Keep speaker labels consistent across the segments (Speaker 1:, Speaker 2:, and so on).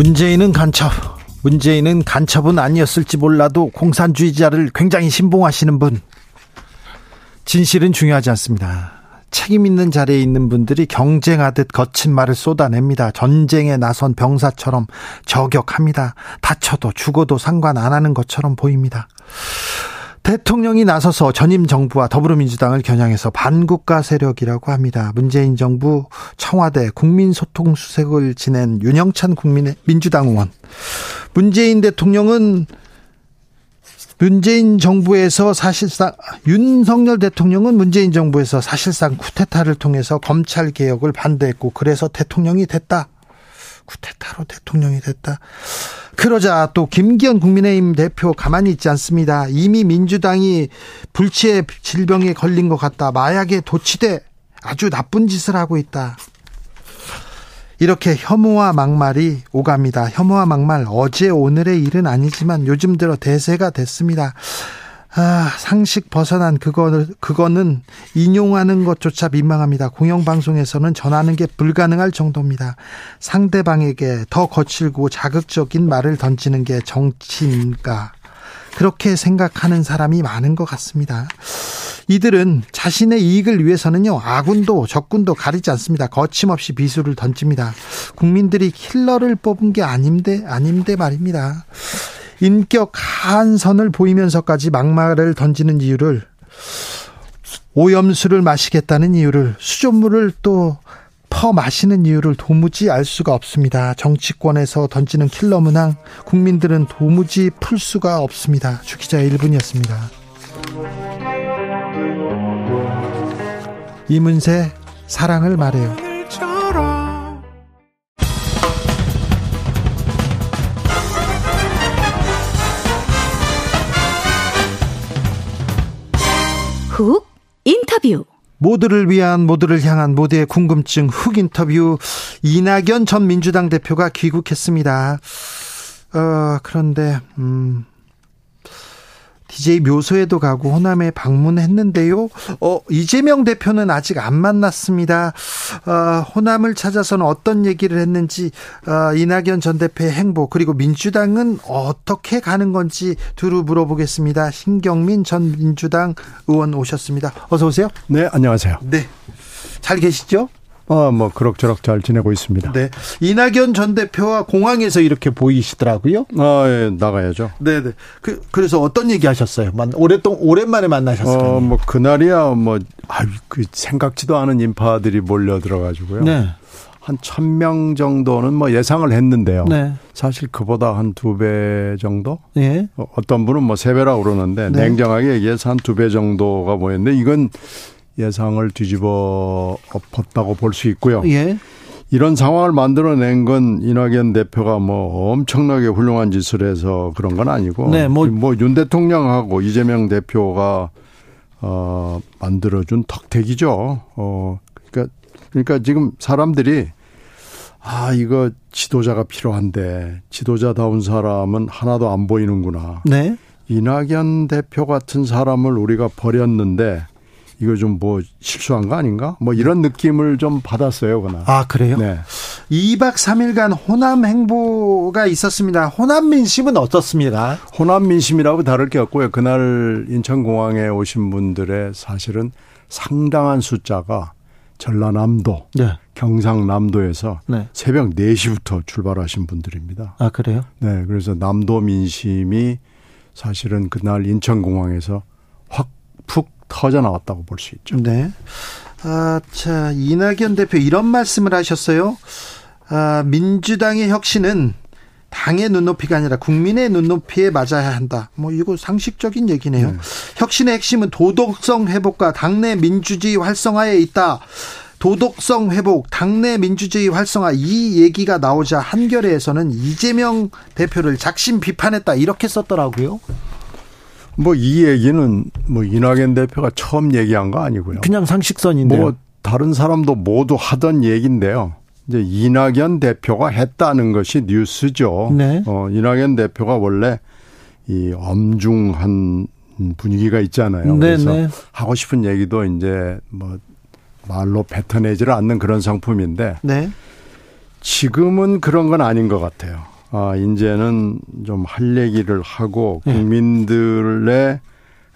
Speaker 1: 문재인은 간첩 문재인은 간첩은 아니었을지 몰라도 공산주의자를 굉장히 신봉하시는 분 진실은 중요하지 않습니다. 책임 있는 자리에 있는 분들이 경쟁하듯 거친 말을 쏟아냅니다. 전쟁에 나선 병사처럼 저격합니다. 다쳐도 죽어도 상관 안 하는 것처럼 보입니다. 대통령이 나서서 전임 정부와 더불어민주당을 겨냥해서 반국가 세력이라고 합니다. 문재인 정부 청와대 국민소통수석을 지낸 윤영찬 국민의 민주당 의원. 문재인 대통령은 문재인 정부에서 사실상 윤석열 대통령은 문재인 정부에서 사실상 쿠데타를 통해서 검찰 개혁을 반대했고 그래서 대통령이 됐다. 쿠데타로 대통령이 됐다. 그러자 또 김기현 국민의힘 대표 가만히 있지 않습니다. 이미 민주당이 불치의 질병에 걸린 것 같다. 마약에 도취돼 아주 나쁜 짓을 하고 있다. 이렇게 혐오와 막말이 오갑니다. 혐오와 막말 어제 오늘의 일은 아니지만 요즘 들어 대세가 됐습니다. 아, 상식 벗어난 그거, 그거는 인용하는 것조차 민망합니다. 공영 방송에서는 전하는 게 불가능할 정도입니다. 상대방에게 더 거칠고 자극적인 말을 던지는 게 정치인가. 그렇게 생각하는 사람이 많은 것 같습니다. 이들은 자신의 이익을 위해서는요, 아군도 적군도 가리지 않습니다. 거침없이 비수를 던집니다. 국민들이 킬러를 뽑은 게 아닌데, 아닌데 말입니다. 인격 한선을 보이면서까지 막말을 던지는 이유를 오염수를 마시겠다는 이유를 수돗물을 또 퍼 마시는 이유를 도무지 알 수가 없습니다. 정치권에서 던지는 킬러 문항 국민들은 도무지 풀 수가 없습니다. 주기자 1분이었습니다. 이문세 사랑을 말해요.
Speaker 2: 훅 인터뷰
Speaker 1: 모두를 위한 모두를 향한 모두의 궁금증 훅 인터뷰 이낙연 전 민주당 대표가 귀국했습니다. 어, 그런데 음 DJ 묘소에도 가고 호남에 방문했는데요. 어, 이재명 대표는 아직 안 만났습니다. 어, 호남을 찾아서는 어떤 얘기를 했는지 어, 이낙연 전 대표의 행보 그리고 민주당은 어떻게 가는 건지 두루 물어보겠습니다. 신경민 전 민주당 의원 오셨습니다. 어서 오세요.
Speaker 3: 네, 안녕하세요.
Speaker 1: 네. 잘 계시죠?
Speaker 3: 어, 뭐 그럭저럭 잘 지내고 있습니다.
Speaker 1: 네. 이낙연 전 대표와 공항에서 이렇게 보이시더라고요.
Speaker 3: 아, 예, 나가야죠.
Speaker 1: 네, 네. 그 그래서 어떤 얘기 하셨어요? 만 오랫동안 오랜만에 만나셨어요.
Speaker 3: 어, 뭐 그날이야 뭐 아유, 그 생각지도 않은 인파들이 몰려 들어 가지고요.
Speaker 1: 네.
Speaker 3: 한 천 명 정도는 뭐 예상을 했는데요.
Speaker 1: 네.
Speaker 3: 사실 그보다 한 두 배 정도?
Speaker 1: 예.
Speaker 3: 어, 어떤 분은 뭐 세 배라고 그러는데
Speaker 1: 네.
Speaker 3: 냉정하게 얘기해서 한 두 배 정도가 모였는데 이건 예상을 뒤집어 엎었다고 볼 수 있고요.
Speaker 1: 예.
Speaker 3: 이런 상황을 만들어낸 건 이낙연 대표가 뭐 엄청나게 훌륭한 짓을 해서 그런 건 아니고
Speaker 1: 네, 뭐-
Speaker 3: 뭐윤 대통령하고 이재명 대표가 어 만들어준 덕택이죠. 어 그러니까 그러니까 지금 사람들이 아 이거 지도자가 필요한데 지도자다운 사람은 하나도 안 보이는구나.
Speaker 1: 네.
Speaker 3: 이낙연 대표 같은 사람을 우리가 버렸는데 이거 좀 뭐 실수한 거 아닌가? 뭐 이런 느낌을 좀 받았어요, 그날.
Speaker 1: 아, 그래요?
Speaker 3: 네.
Speaker 1: 2박 3일간 호남 행보가 있었습니다. 호남 민심은 어떻습니까?
Speaker 3: 호남 민심이라고 다를 게 없고요. 그날 인천공항에 오신 분들의 사실은 상당한 숫자가 전라남도,
Speaker 1: 네.
Speaker 3: 경상남도에서
Speaker 1: 네.
Speaker 3: 새벽 4시부터 출발하신 분들입니다.
Speaker 1: 아, 그래요?
Speaker 3: 네. 그래서 남도 민심이 사실은 그날 인천공항에서 확 푹 터져 나왔다고 볼 수 있죠.
Speaker 1: 네. 아, 자, 이낙연 대표 이런 말씀을 하셨어요. 아, 민주당의 혁신은 당의 눈높이가 아니라 국민의 눈높이에 맞아야 한다. 뭐 이거 상식적인 얘기네요.
Speaker 3: 네.
Speaker 1: 혁신의 핵심은 도덕성 회복과 당내 민주주의 활성화에 있다. 도덕성 회복, 당내 민주주의 활성화 이 얘기가 나오자 한겨레에서는 이재명 대표를 작심 비판했다 이렇게 썼더라고요.
Speaker 3: 뭐 이 얘기는 뭐 이낙연 대표가 처음 얘기한 거 아니고요.
Speaker 1: 그냥 상식선인데요.
Speaker 3: 뭐 다른 사람도 모두 하던 얘기인데요. 이제 이낙연 대표가 했다는 것이 뉴스죠.
Speaker 1: 네.
Speaker 3: 어, 이낙연 대표가 원래 이 엄중한 분위기가 있잖아요.
Speaker 1: 네,
Speaker 3: 그래서
Speaker 1: 네.
Speaker 3: 하고 싶은 얘기도 이제 뭐 말로 뱉어내지를 않는 그런 상품인데
Speaker 1: 네.
Speaker 3: 지금은 그런 건 아닌 것 같아요. 아, 이제는 좀 할 얘기를 하고
Speaker 1: 네.
Speaker 3: 국민들의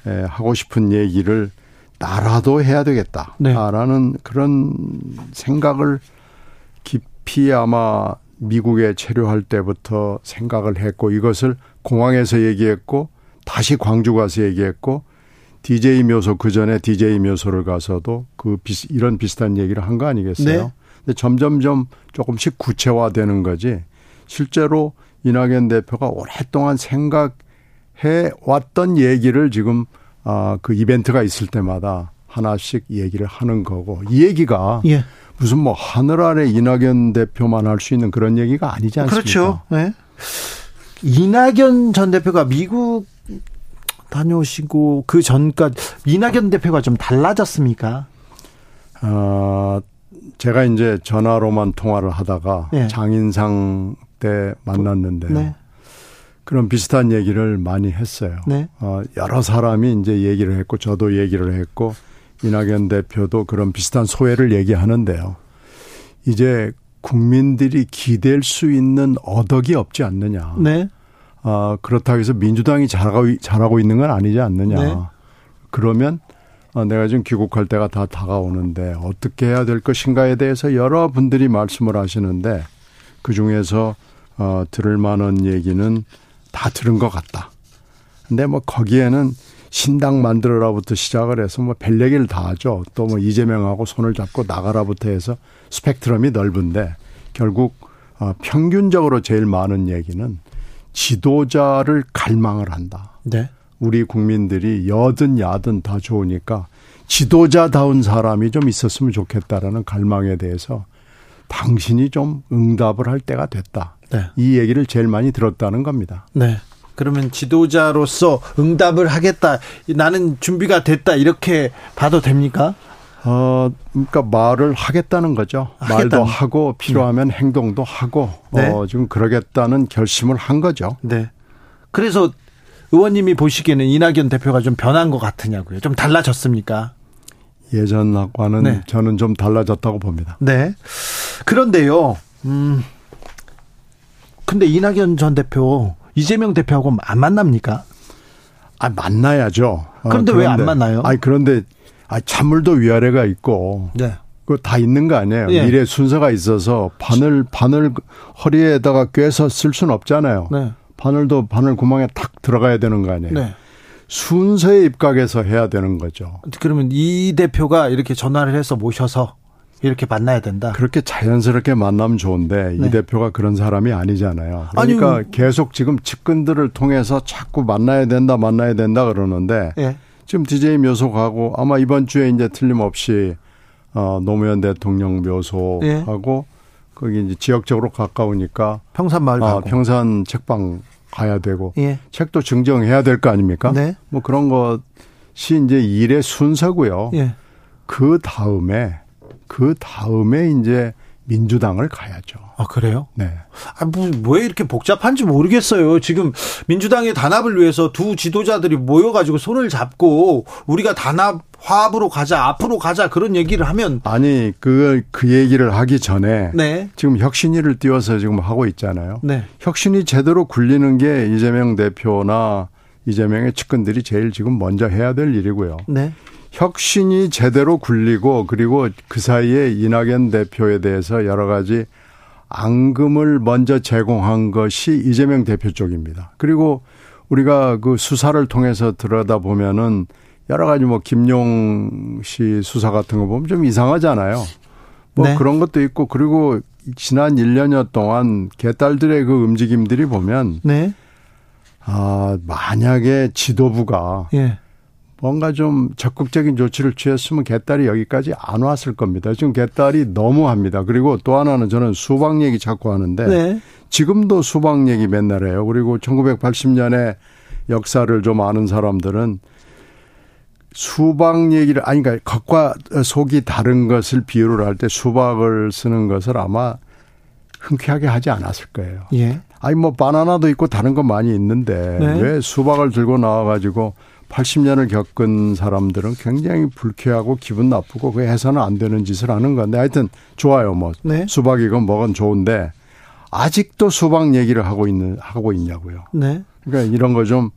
Speaker 3: 에, 하고 싶은 얘기를 나라도 해야 되겠다라는
Speaker 1: 네.
Speaker 3: 그런 생각을 깊이 아마 미국에 체류할 때부터 생각을 했고 이것을 공항에서 얘기했고 다시 광주 가서 얘기했고 DJ 묘소 그 전에 DJ 묘소를 가서도 그 비슷 이런 비슷한 얘기를 한 거 아니겠어요?
Speaker 1: 네.
Speaker 3: 근데 점점점 조금씩 구체화되는 거지. 실제로 이낙연 대표가 오랫동안 생각해 왔던 얘기를 지금 아그 이벤트가 있을 때마다 하나씩 얘기를 하는 거고 이 얘기가
Speaker 1: 예.
Speaker 3: 무슨 뭐 하늘 아래 이낙연 대표만 할 수 있는 그런 얘기가 아니지 않습니까?
Speaker 1: 그렇죠. 네. 이낙연 전 대표가 미국 다녀오시고 그 전까지 이낙연 대표가 좀 달라졌습니까?
Speaker 3: 아, 제가 이제 전화로만 통화를 하다가
Speaker 1: 네.
Speaker 3: 장인상 때 만났는데요.
Speaker 1: 네.
Speaker 3: 그런 비슷한 얘기를 많이 했어요.
Speaker 1: 네.
Speaker 3: 어, 여러 사람이 이제 얘기를 했고 저도 얘기를 했고 이낙연 대표도 그런 비슷한 소회를 얘기하는데요. 이제 국민들이 기댈 수 있는 어덕이 없지 않느냐.
Speaker 1: 네.
Speaker 3: 아, 그렇다고 해서 민주당이 잘하고, 잘하고 있는 건 아니지 않느냐.
Speaker 1: 네.
Speaker 3: 그러면 아, 내가 지금 귀국할 때가 다 다가오는데 어떻게 해야 될 것인가에 대해서 여러분들이 말씀을 하시는데 그 중에서 어, 들을 만한 얘기는 다 들은 것 같다. 근데 뭐 거기에는 신당 만들어라부터 시작을 해서 뭐 별 얘기를 다 하죠. 또 뭐 이재명하고 손을 잡고 나가라부터 해서 스펙트럼이 넓은데 결국 어, 평균적으로 제일 많은 얘기는 지도자를 갈망을 한다.
Speaker 1: 네.
Speaker 3: 우리 국민들이 여든 야든 다 좋으니까 지도자다운 사람이 좀 있었으면 좋겠다라는 갈망에 대해서 당신이 좀 응답을 할 때가 됐다.
Speaker 1: 네.
Speaker 3: 이 얘기를 제일 많이 들었다는 겁니다.
Speaker 1: 네. 그러면 지도자로서 응답을 하겠다. 나는 준비가 됐다. 이렇게 봐도 됩니까?
Speaker 3: 어, 그러니까 말을 하겠다는 거죠. 말도
Speaker 1: 하겠다는.
Speaker 3: 하고 필요하면 행동도 하고
Speaker 1: 네.
Speaker 3: 어, 지금 그러겠다는 결심을 한 거죠.
Speaker 1: 네. 그래서 의원님이 보시기에는 이낙연 대표가 좀 변한 것 같으냐고요. 좀 달라졌습니까?
Speaker 3: 예전과는
Speaker 1: 네.
Speaker 3: 저는 좀 달라졌다고 봅니다.
Speaker 1: 네. 그런데요, 음, 근데 이낙연 전 대표, 이재명 대표하고 안 만납니까?
Speaker 3: 아, 만나야죠. 어,
Speaker 1: 그런데 왜 안 만나요?
Speaker 3: 아니, 그런데, 아, 찬물도 위아래가 있고,
Speaker 1: 네.
Speaker 3: 그거 다 있는 거 아니에요.
Speaker 1: 예.
Speaker 3: 미래 순서가 있어서 바늘, 바늘 허리에다가 꿰서 쓸 수는 없잖아요.
Speaker 1: 네.
Speaker 3: 바늘도 바늘 구멍에 탁 들어가야 되는 거 아니에요.
Speaker 1: 네.
Speaker 3: 순서에 입각해서 해야 되는 거죠.
Speaker 1: 그러면 이 대표가 이렇게 전화를 해서 모셔서 이렇게 만나야 된다.
Speaker 3: 그렇게 자연스럽게 만나면 좋은데
Speaker 1: 네.
Speaker 3: 이 대표가 그런 사람이 아니잖아요. 그러니까
Speaker 1: 아니,
Speaker 3: 계속 지금 측근들을 통해서 자꾸 만나야 된다, 만나야 된다 그러는데
Speaker 1: 예.
Speaker 3: 지금 DJ 묘소 가고 아마 이번 주에 이제 틀림없이 어 노무현 대통령 묘소하고 거기 이제 지역적으로 가까우니까
Speaker 1: 평산마을
Speaker 3: 아,
Speaker 1: 가고.
Speaker 3: 평산 책방 가야 되고
Speaker 1: 예.
Speaker 3: 책도 증정해야 될 거 아닙니까?
Speaker 1: 네.
Speaker 3: 뭐 그런 것이 이제 일의 순서고요.
Speaker 1: 예.
Speaker 3: 그 다음에 그 다음에 이제 민주당을 가야죠.
Speaker 1: 아, 그래요?
Speaker 3: 네.
Speaker 1: 아, 뭐, 왜 이렇게 복잡한지 모르겠어요. 지금 민주당의 단합을 위해서 두 지도자들이 모여가지고 손을 잡고 우리가 단합 화합으로 가자, 앞으로 가자 그런 얘기를 하면
Speaker 3: 아니 그 그 얘기를 하기 전에
Speaker 1: 네.
Speaker 3: 지금 혁신위를 띄워서 지금 하고 있잖아요.
Speaker 1: 네.
Speaker 3: 혁신이 제대로 굴리는 게 이재명 대표나 이재명의 측근들이 제일 지금 먼저 해야 될 일이고요.
Speaker 1: 네.
Speaker 3: 혁신이 제대로 굴리고 그리고 그 사이에 이낙연 대표에 대해서 여러 가지 앙금을 먼저 제공한 것이 이재명 대표 쪽입니다. 그리고 우리가 그 수사를 통해서 들여다 보면은 여러 가지 뭐 김용 씨 수사 같은 거 보면 좀 이상하잖아요. 뭐
Speaker 1: 네.
Speaker 3: 그런 것도 있고 그리고 지난 1년여 동안 개딸들의 그 움직임들이 보면
Speaker 1: 네.
Speaker 3: 아, 만약에 지도부가
Speaker 1: 예.
Speaker 3: 뭔가 좀 적극적인 조치를 취했으면 개딸이 여기까지 안 왔을 겁니다. 지금 개딸이 너무합니다. 그리고 또 하나는 저는 수박 얘기 자꾸 하는데 네. 지금도 수박 얘기 맨날 해요. 그리고 1980년에 역사를 좀 아는 사람들은 수박 얘기를 아니 그러니까 겉과 속이 다른 것을 비유를 할 때 수박을 쓰는 것을 아마 흔쾌하게 하지 않았을 거예요. 예. 아니 뭐 바나나도 있고 다른 건 많이 있는데 네. 왜 수박을 들고 나와 가지고 80년을 겪은 사람들은 굉장히 불쾌하고 기분 나쁘고 그 해서는 안 되는 짓을 하는 건데 하여튼 좋아요. 뭐 네. 수박이건 뭐건 좋은데 아직도 수박 얘기를 하고 있는 하고 있냐고요. 네. 그러니까 이런 거 좀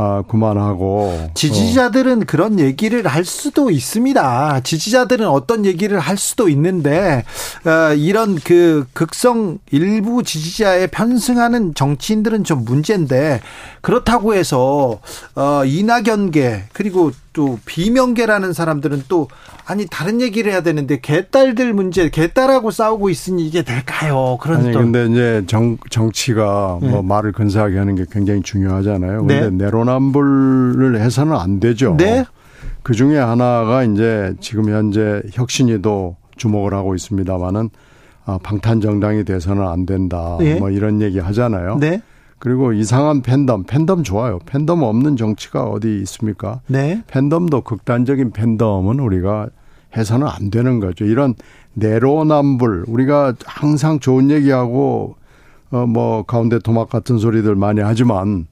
Speaker 3: 아, 그만하고.
Speaker 1: 지지자들은 어. 그런 얘기를 할 수도 있습니다. 지지자들은 어떤 얘기를 할 수도 있는데, 어, 이런 그 극성 일부 지지자에 편승하는 정치인들은 좀 문제인데, 그렇다고 해서, 어, 이낙연계, 그리고 또 비명계라는 사람들은 또 아니 다른 얘기를 해야 되는데 개딸들 문제 개딸하고 싸우고 있으니 이게 될까요?
Speaker 3: 그런 아니 또. 근데 이제 정 정치가 네. 뭐 말을 근사하게 하는 게 굉장히 중요하잖아요. 근데 네. 내로남불을 해서는 안 되죠. 네. 그 중에 하나가 이제 지금 현재 혁신이도 주목을 하고 있습니다만은 아, 방탄 정당이 돼서는 안 된다. 네. 뭐 이런 얘기 하잖아요. 네. 그리고 이상한 팬덤, 팬덤 좋아요. 팬덤 없는 정치가 어디 있습니까? 네. 팬덤도 극단적인 팬덤은 우리가 해서는 안 되는 거죠. 이런 내로남불, 우리가 항상 좋은 얘기하고, 어, 뭐, 가운데 토막 같은 소리들 많이 하지만,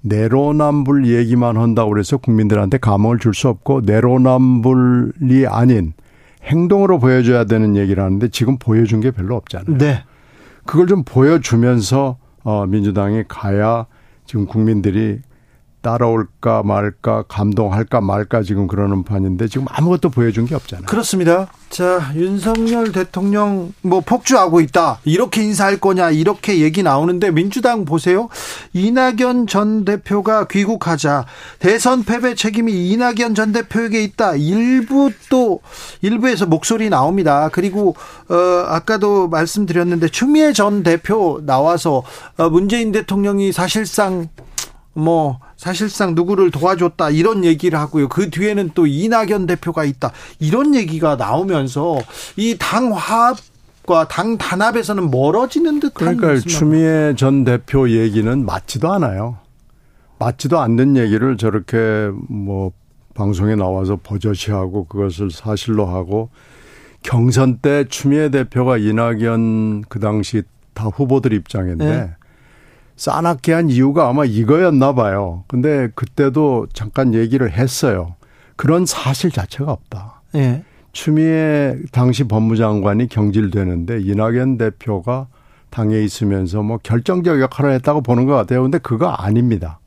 Speaker 3: 내로남불 얘기만 한다고 그래서 국민들한테 감흥을 줄 수 없고, 내로남불이 아닌 행동으로 보여줘야 되는 얘기를 하는데 지금 보여준 게 별로 없잖아요. 네. 그걸 좀 보여주면서 어, 민주당이 가야 지금 국민들이 따라올까 말까 감동할까 말까 지금 그러는 판인데 지금 아무것도 보여준 게 없잖아요.
Speaker 1: 그렇습니다. 자 윤석열 대통령 뭐 폭주하고 있다 이렇게 인사할 거냐 이렇게 얘기 나오는데 민주당 보세요 이낙연 전 대표가 귀국하자 대선 패배 책임이 이낙연 전 대표에게 있다 일부 또 일부에서 목소리 나옵니다. 그리고 어 아까도 말씀드렸는데 추미애 전 대표 나와서 어 문재인 대통령이 사실상 뭐 사실상 누구를 도와줬다 이런 얘기를 하고요. 그 뒤에는 또 이낙연 대표가 있다 이런 얘기가 나오면서 이 당 화합 과 당 단합에서는 멀어지는 듯한
Speaker 3: 그러니까 추미애 전 대표 얘기는 맞지도 않아요. 맞지도 않는 얘기를 저렇게 뭐 방송에 나와서 버젓이하고 그것을 사실로 하고 경선 때 추미애 대표가 이낙연 그 당시 다 후보들 입장인데 네. 싸납게 한 이유가 아마 이거였나 봐요. 근데 그때도 잠깐 얘기를 했어요. 그런 사실 자체가 없다. 예. 추미애 당시 법무장관이 경질되는데 이낙연 대표가 당에 있으면서 뭐 결정적 역할을 했다고 보는 것 같아요. 근데 그거 아닙니다.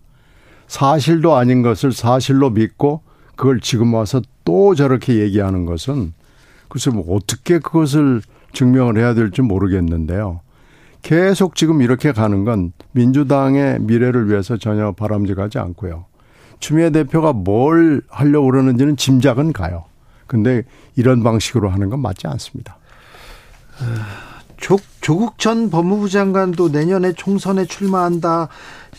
Speaker 3: 사실도 아닌 것을 사실로 믿고 그걸 지금 와서 또 저렇게 얘기하는 것은 글쎄 뭐 어떻게 그것을 증명을 해야 될지 모르겠는데요. 계속 지금 이렇게 가는 건 민주당의 미래를 위해서 전혀 바람직하지 않고요. 추미애 대표가 뭘 하려고 그러는지는 짐작은 가요. 근데 이런 방식으로 하는 건 맞지 않습니다.
Speaker 1: 조, 조국 전 법무부 장관도 내년에 총선에 출마한다.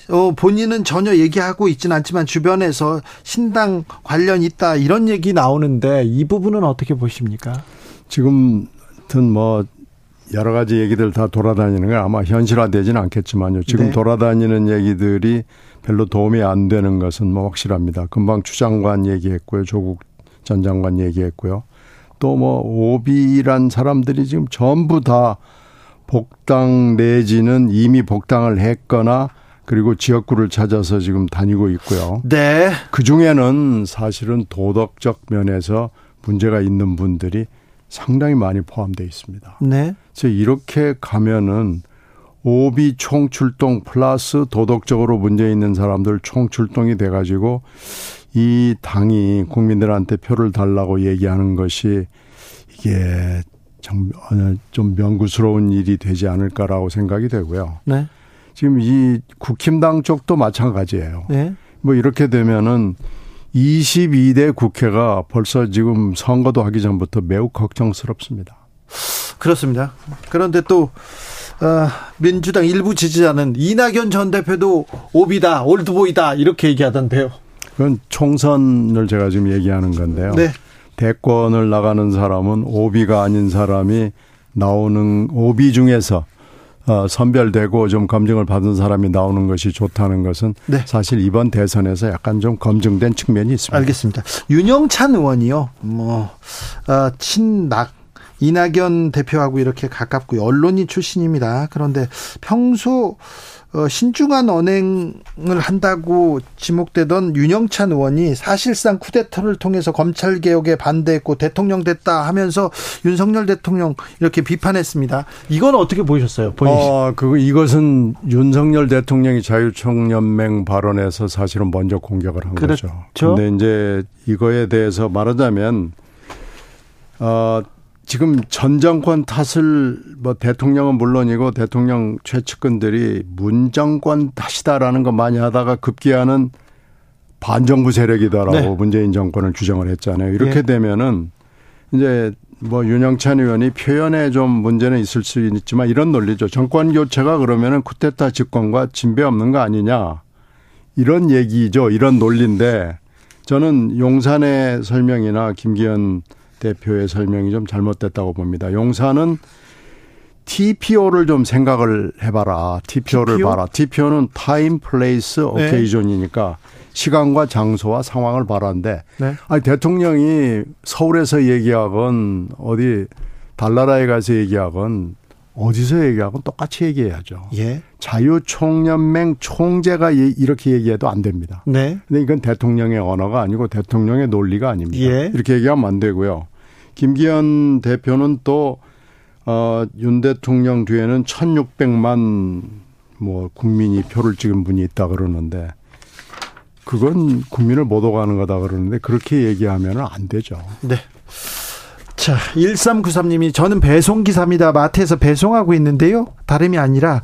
Speaker 1: 어, 본인은 전혀 얘기하고 있지는 않지만 주변에서 신당 관련 있다 이런 얘기 나오는데 이 부분은 어떻게 보십니까?
Speaker 3: 지금 하여튼 뭐 여러 가지 얘기들 다 돌아다니는 건 아마 현실화되지는 않겠지만요. 지금 네. 돌아다니는 얘기들이 별로 도움이 안 되는 것은 뭐 확실합니다. 금방 추 장관 얘기했고요. 조국 전 장관 얘기했고요. 또 뭐 오비란 사람들이 지금 전부 다 복당 내지는 이미 복당을 했거나 그리고 지역구를 찾아서 지금 다니고 있고요. 네. 그 중에는 사실은 도덕적 면에서 문제가 있는 분들이 상당히 많이 포함되어 있습니다. 네. 그래서 이렇게 가면은 오비 총출동 플러스 도덕적으로 문제 있는 사람들 총출동이 돼가지고 이 당이 국민들한테 표를 달라고 얘기하는 것이 이게 좀, 좀 명구스러운 일이 되지 않을까라고 생각이 되고요. 네. 지금 이 국힘당 쪽도 마찬가지예요. 네. 뭐 이렇게 되면은 22대 국회가 벌써 지금 선거도 하기 전부터 매우 걱정스럽습니다.
Speaker 1: 그렇습니다. 그런데 또 어, 민주당 일부 지지자는 이낙연 전 대표도 오비다, 올드보이다 이렇게 얘기하던데요.
Speaker 3: 그건 총선을 제가 지금 얘기하는 건데요. 네. 대권을 나가는 사람은 오비가 아닌 사람이 나오는 오비 중에서 어, 선별되고 좀 검증을 받은 사람이 나오는 것이 좋다는 것은 네. 사실 이번 대선에서 약간 좀 검증된 측면이 있습니다.
Speaker 1: 알겠습니다. 윤영찬 의원이요. 뭐 어, 친낙 이낙연 대표하고 이렇게 가깝고요. 언론인 출신입니다. 그런데 평소 어, 신중한 언행을 한다고 지목되던 윤영찬 의원이 사실상 쿠데타를 통해서 검찰 개혁에 반대했고 대통령 됐다 하면서 윤석열 대통령 이렇게 비판했습니다. 이건 어떻게 보셨어요?
Speaker 3: 어, 그 이것은 윤석열 대통령이 자유총연맹 발언에서 사실은 먼저 공격을 한 그렇죠. 거죠. 그런데 이제 이거에 대해서 말하자면 어 지금 전 정권 탓을 뭐 대통령은 물론이고 대통령 최측근들이 문 정권 탓이다라는 거 많이 하다가 급기야는 반정부 세력이다라고 네. 문재인 정권을 규정을 했잖아요. 이렇게 네. 되면은 이제 뭐 윤영찬 의원이 표현에 좀 문제는 있을 수 있지만 이런 논리죠. 정권 교체가 그러면은 쿠데타 집권과 진배 없는 거 아니냐. 이런 얘기죠. 이런 논리인데 저는 용산의 설명이나 김기현 대표의 설명이 좀 잘못됐다고 봅니다. 용산은 TPO를 좀 생각을 해봐라. TPO를 TPO? 봐라. TPO는 time, place, occasion이니까 시간과 장소와 상황을 보라는데 네. 아니 대통령이 서울에서 얘기하건 어디 달나라에 가서 얘기하건 어디서 얘기하건 똑같이 얘기해야죠. 예. 자유총연맹 총재가 이렇게 얘기해도 안 됩니다. 네. 근데 이건 대통령의 언어가 아니고 대통령의 논리가 아닙니다. 예. 이렇게 얘기하면 안 되고요. 김기현 대표는 또, 어, 윤 대통령 뒤에는 1600만 뭐 국민이 표를 찍은 분이 있다 그러는데 그건 국민을 못 오가는 거다 그러는데 그렇게 얘기하면 안 되죠.
Speaker 1: 네. 자, 1393님이 저는 배송기사입니다. 마트에서 배송하고 있는데요. 다름이 아니라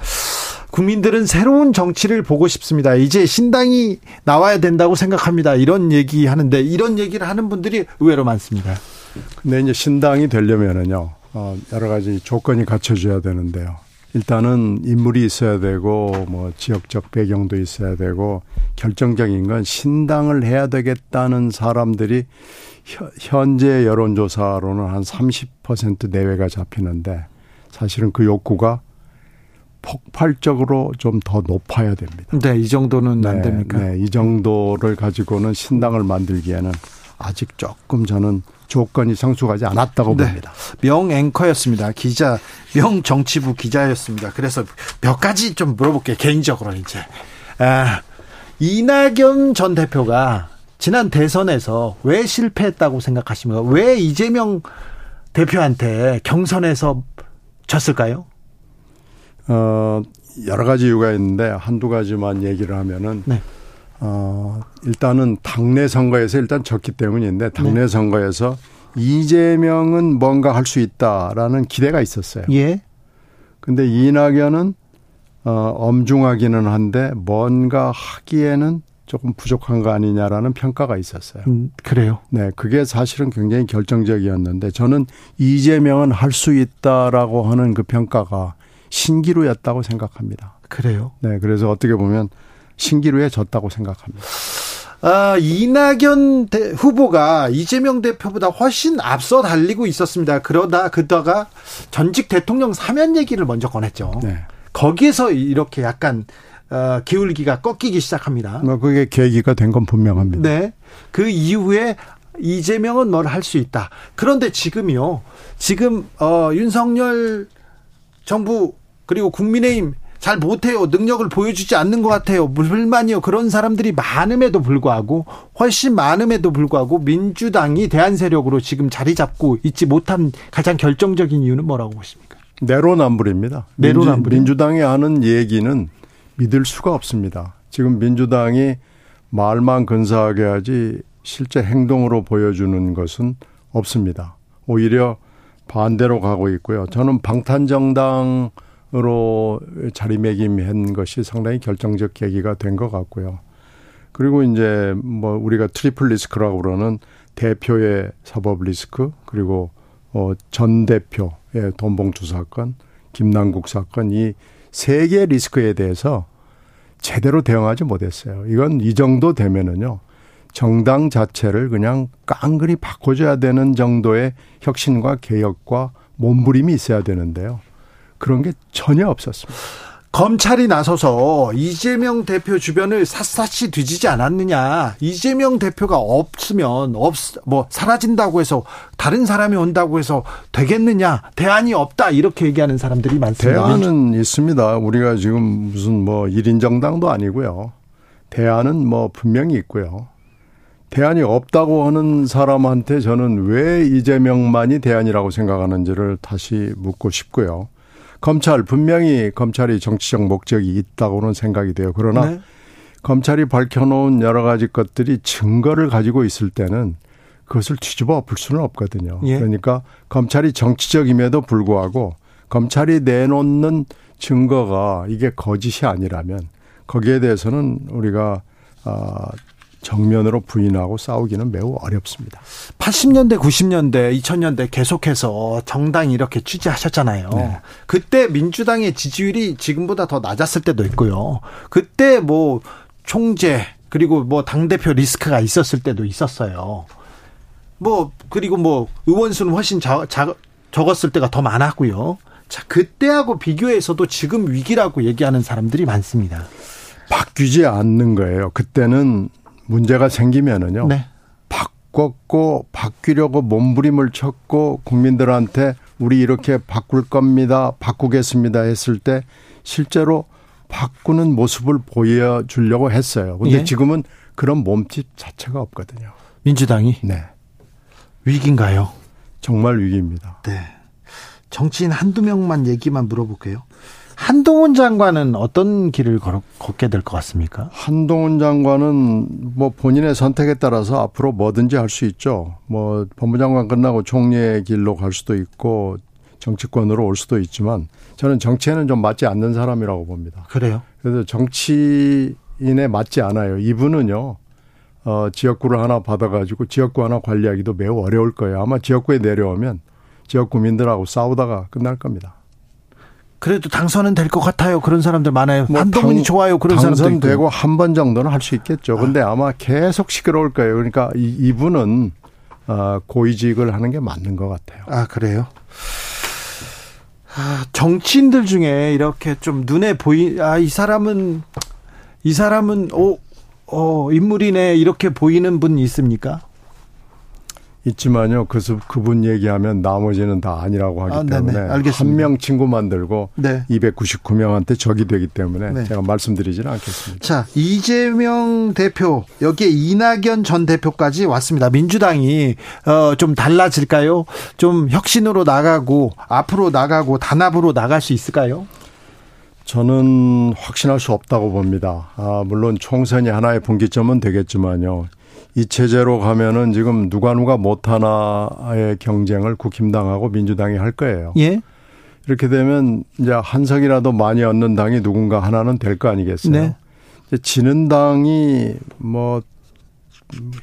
Speaker 1: 국민들은 새로운 정치를 보고 싶습니다. 이제 신당이 나와야 된다고 생각합니다. 이런 얘기 하는데 이런 얘기를 하는 분들이 의외로 많습니다.
Speaker 3: 근데 이제 신당이 되려면은요, 어, 여러 가지 조건이 갖춰져야 되는데요. 일단은 인물이 있어야 되고, 뭐, 지역적 배경도 있어야 되고, 결정적인 건 신당을 해야 되겠다는 사람들이 현재 여론조사로는 한 30% 내외가 잡히는데, 사실은 그 욕구가 폭발적으로 좀 더 높아야 됩니다.
Speaker 1: 네, 이 정도는 네, 안 됩니까?
Speaker 3: 네, 이 정도를 가지고는 신당을 만들기에는 아직 조금 저는 조건이 성숙하지 않았다고 네. 봅니다.
Speaker 1: 명 앵커였습니다. 기자, 명 정치부 기자였습니다. 그래서 몇 가지 좀 물어볼게요. 개인적으로 이제. 아, 이낙연 전 대표가 지난 대선에서 왜 실패했다고 생각하십니까? 왜 이재명 대표한테 경선에서 졌을까요?
Speaker 3: 어, 여러 가지 이유가 있는데 한두 가지만 얘기를 하면은 네. 어, 일단은 당내 선거에서 일단 졌기 때문인데 당내 네. 선거에서 이재명은 뭔가 할 수 있다라는 기대가 있었어요. 예. 근데 이낙연은 어, 엄중하기는 한데 뭔가 하기에는 조금 부족한 거 아니냐라는 평가가 있었어요. 음,
Speaker 1: 그래요?
Speaker 3: 네, 그게 사실은 굉장히 결정적이었는데 저는 이재명은 할 수 있다라고 하는 그 평가가 신기루였다고 생각합니다.
Speaker 1: 그래요?
Speaker 3: 네, 그래서 어떻게 보면 신기루에 졌다고 생각합니다.
Speaker 1: 아, 이낙연 대, 후보가 이재명 대표보다 훨씬 앞서 달리고 있었습니다. 그러다 그다가 전직 대통령 사면 얘기를 먼저 꺼냈죠. 네. 거기에서 이렇게 약간 어, 기울기가 꺾이기 시작합니다.
Speaker 3: 뭐 그게 계기가 된 건 분명합니다.
Speaker 1: 네. 그 이후에 이재명은 뭘 할 수 있다. 그런데 지금이요. 지금 어 윤석열 정부 그리고 국민의힘 잘 못해요. 능력을 보여주지 않는 것 같아요. 불만이요. 그런 사람들이 많음에도 불구하고 훨씬 많음에도 불구하고 민주당이 대한 세력으로 지금 자리 잡고 있지 못한 가장 결정적인 이유는 뭐라고 보십니까?
Speaker 3: 내로남불입니다. 내로남불. 민주, 당이 하는 얘기는 믿을 수가 없습니다. 지금 민주당이 말만 근사하게 하지 실제 행동으로 보여주는 것은 없습니다. 오히려 반대로 가고 있고요. 저는 방탄 정당 으로 자리매김한 것이 상당히 결정적 계기가 된 것 같고요. 그리고 이제 뭐 우리가 트리플 리스크라고 그러는 대표의 사법 리스크 그리고 어전 대표의 돈봉투 사건, 김남국 사건 이 세 개 리스크에 대해서 제대로 대응하지 못했어요. 이건 이 정도 되면은요. 정당 자체를 그냥 깡그리 바꿔줘야 되는 정도의 혁신과 개혁과 몸부림이 있어야 되는데요. 그런 게 전혀 없었습니다.
Speaker 1: 검찰이 나서서 이재명 대표 주변을 샅샅이 뒤지지 않았느냐. 이재명 대표가 없으면 없, 뭐 사라진다고 해서 다른 사람이 온다고 해서 되겠느냐. 대안이 없다. 이렇게 얘기하는 사람들이 많습니다.
Speaker 3: 대안은 있습니다. 우리가 지금 무슨 뭐 1인 정당도 아니고요. 대안은 뭐 분명히 있고요. 대안이 없다고 하는 사람한테 저는 왜 이재명만이 대안이라고 생각하는지를 다시 묻고 싶고요. 검찰 분명히 검찰이 정치적 목적이 있다고는 생각이 돼요. 그러나 네. 검찰이 밝혀놓은 여러 가지 것들이 증거를 가지고 있을 때는 그것을 뒤집어 엎을 수는 없거든요. 예. 그러니까 검찰이 정치적임에도 불구하고 검찰이 내놓는 증거가 이게 거짓이 아니라면 거기에 대해서는 우리가 아 정면으로 부인하고 싸우기는 매우 어렵습니다.
Speaker 1: 80년대, 90년대, 2000년대 계속해서 정당이 이렇게 취재하셨잖아요. 네. 그때 민주당의 지지율이 지금보다 더 낮았을 때도 있고요. 그때 뭐 총재 그리고 뭐 당대표 리스크가 있었을 때도 있었어요. 뭐 그리고 뭐 의원 수는 훨씬 자, 자, 적었을 때가 더 많았고요. 자, 그때하고 비교해서도 지금 위기라고 얘기하는 사람들이 많습니다.
Speaker 3: 바뀌지 않는 거예요. 그때는 문제가 생기면은요. 네. 바꿨고 바뀌려고 몸부림을 쳤고 국민들한테 우리 이렇게 바꿀 겁니다. 바꾸겠습니다 했을 때 실제로 바꾸는 모습을 보여주려고 했어요. 근데 예. 지금은 그런 몸짓 자체가 없거든요.
Speaker 1: 민주당이?
Speaker 3: 네.
Speaker 1: 위기인가요?
Speaker 3: 정말 위기입니다.
Speaker 1: 네. 정치인 한두 명만 얘기만 물어볼게요. 한동훈 장관은 어떤 길을 걸어, 걷게 될 것 같습니까?
Speaker 3: 한동훈 장관은 뭐 본인의 선택에 따라서 앞으로 뭐든지 할 수 있죠. 뭐 법무장관 끝나고 총리의 길로 갈 수도 있고 정치권으로 올 수도 있지만 저는 정치에는 좀 맞지 않는 사람이라고 봅니다.
Speaker 1: 그래요?
Speaker 3: 그래서 정치인에 맞지 않아요. 이분은요. 어, 지역구를 하나 받아가지고 지역구 하나 관리하기도 매우 어려울 거예요. 아마 지역구에 내려오면 지역 구민들하고 싸우다가 끝날 겁니다.
Speaker 1: 그래도 당선은 될 것 같아요. 그런 사람들 많아요. 뭐 한동훈이 당, 좋아요. 그런 사람들
Speaker 3: 당선되고 한 번 정도는 할 수 있겠죠. 근데 아. 마 계속 시끄러울 거예요. 그러니까 이, 이분은 어, 고위직을 하는 게 맞는 것 같아요.
Speaker 1: 아 그래요? 아, 정치인들 중에 이렇게 좀 눈에 보이 아 이 사람은 이 사람은 오 어, 인물이네 이렇게 보이는 분 있습니까?
Speaker 3: 있지만요. 그, 그분 얘기하면 나머지는 다 아니라고 하기 아, 때문에 한 명 친구 만들고 네. 299명한테 적이 되기 때문에 네. 제가 말씀드리지는 않겠습니다.
Speaker 1: 자, 이재명 대표 여기에 이낙연 전 대표까지 왔습니다. 민주당이 어, 좀 달라질까요? 좀 혁신으로 나가고 앞으로 나가고 단합으로 나갈 수 있을까요?
Speaker 3: 저는 확신할 수 없다고 봅니다. 아, 물론 총선이 하나의 분기점은 되겠지만요. 이 체제로 가면은 지금 누가 누가 못하나의 경쟁을 국힘당하고 민주당이 할 거예요.
Speaker 1: 예.
Speaker 3: 이렇게 되면 이제 한 석이라도 많이 얻는 당이 누군가 하나는 될 거 아니겠어요. 네. 지는 당이 뭐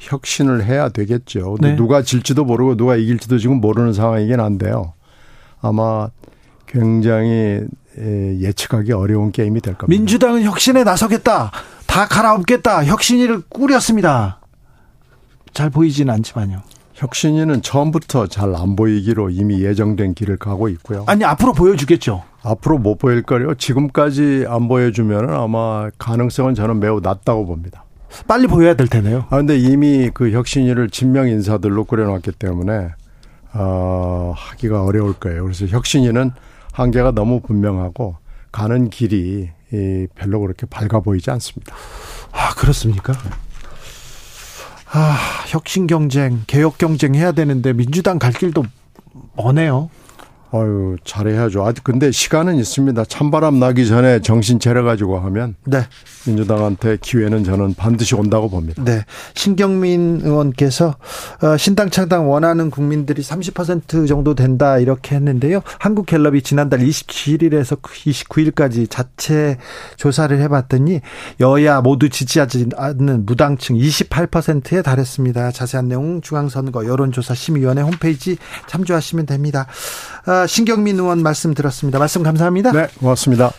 Speaker 3: 혁신을 해야 되겠죠. 네. 누가 질지도 모르고 누가 이길지도 지금 모르는 상황이긴 한데요. 아마 굉장히 예측하기 어려운 게임이 될 겁니다.
Speaker 1: 민주당은 혁신에 나서겠다. 다 갈아엎겠다. 혁신위를 꾸렸습니다. 잘 보이지는 않지만요.
Speaker 3: 혁신위는 처음부터 잘 안 보이기로 이미 예정된 길을 가고 있고요.
Speaker 1: 아니 앞으로 보여주겠죠.
Speaker 3: 앞으로 못 보일 거요. 지금까지 안 보여주면 아마 가능성은 저는 매우 낮다고 봅니다.
Speaker 1: 빨리 보여야 될 테네요.
Speaker 3: 아 근데 이미 그 혁신위를 진명 인사들로 꾸려놨기 때문에 어, 하기가 어려울 거예요. 그래서 혁신위는 한계가 너무 분명하고 가는 길이 별로 그렇게 밝아 보이지 않습니다.
Speaker 1: 아 그렇습니까? 아, 혁신 경쟁, 개혁 경쟁 해야 되는데 민주당 갈 길도 머네요.
Speaker 3: 아유, 잘해야죠. 아직 근데 시간은 있습니다. 찬바람 나기 전에 정신 차려가지고 하면. 네. 민주당한테 기회는 저는 반드시 온다고 봅니다.
Speaker 1: 네. 신경민 의원께서 어, 신당 창당 원하는 국민들이 30% 정도 된다 이렇게 했는데요. 한국갤럽이 지난달 27일에서 29일까지 자체 조사를 해봤더니 여야 모두 지지하지 않는 무당층 28%에 달했습니다. 자세한 내용 중앙선거 여론조사 심의위원회 홈페이지 참조하시면 됩니다. 아, 신경민 의원 말씀 들었습니다. 말씀 감사합니다.
Speaker 3: 네, 고맙습니다.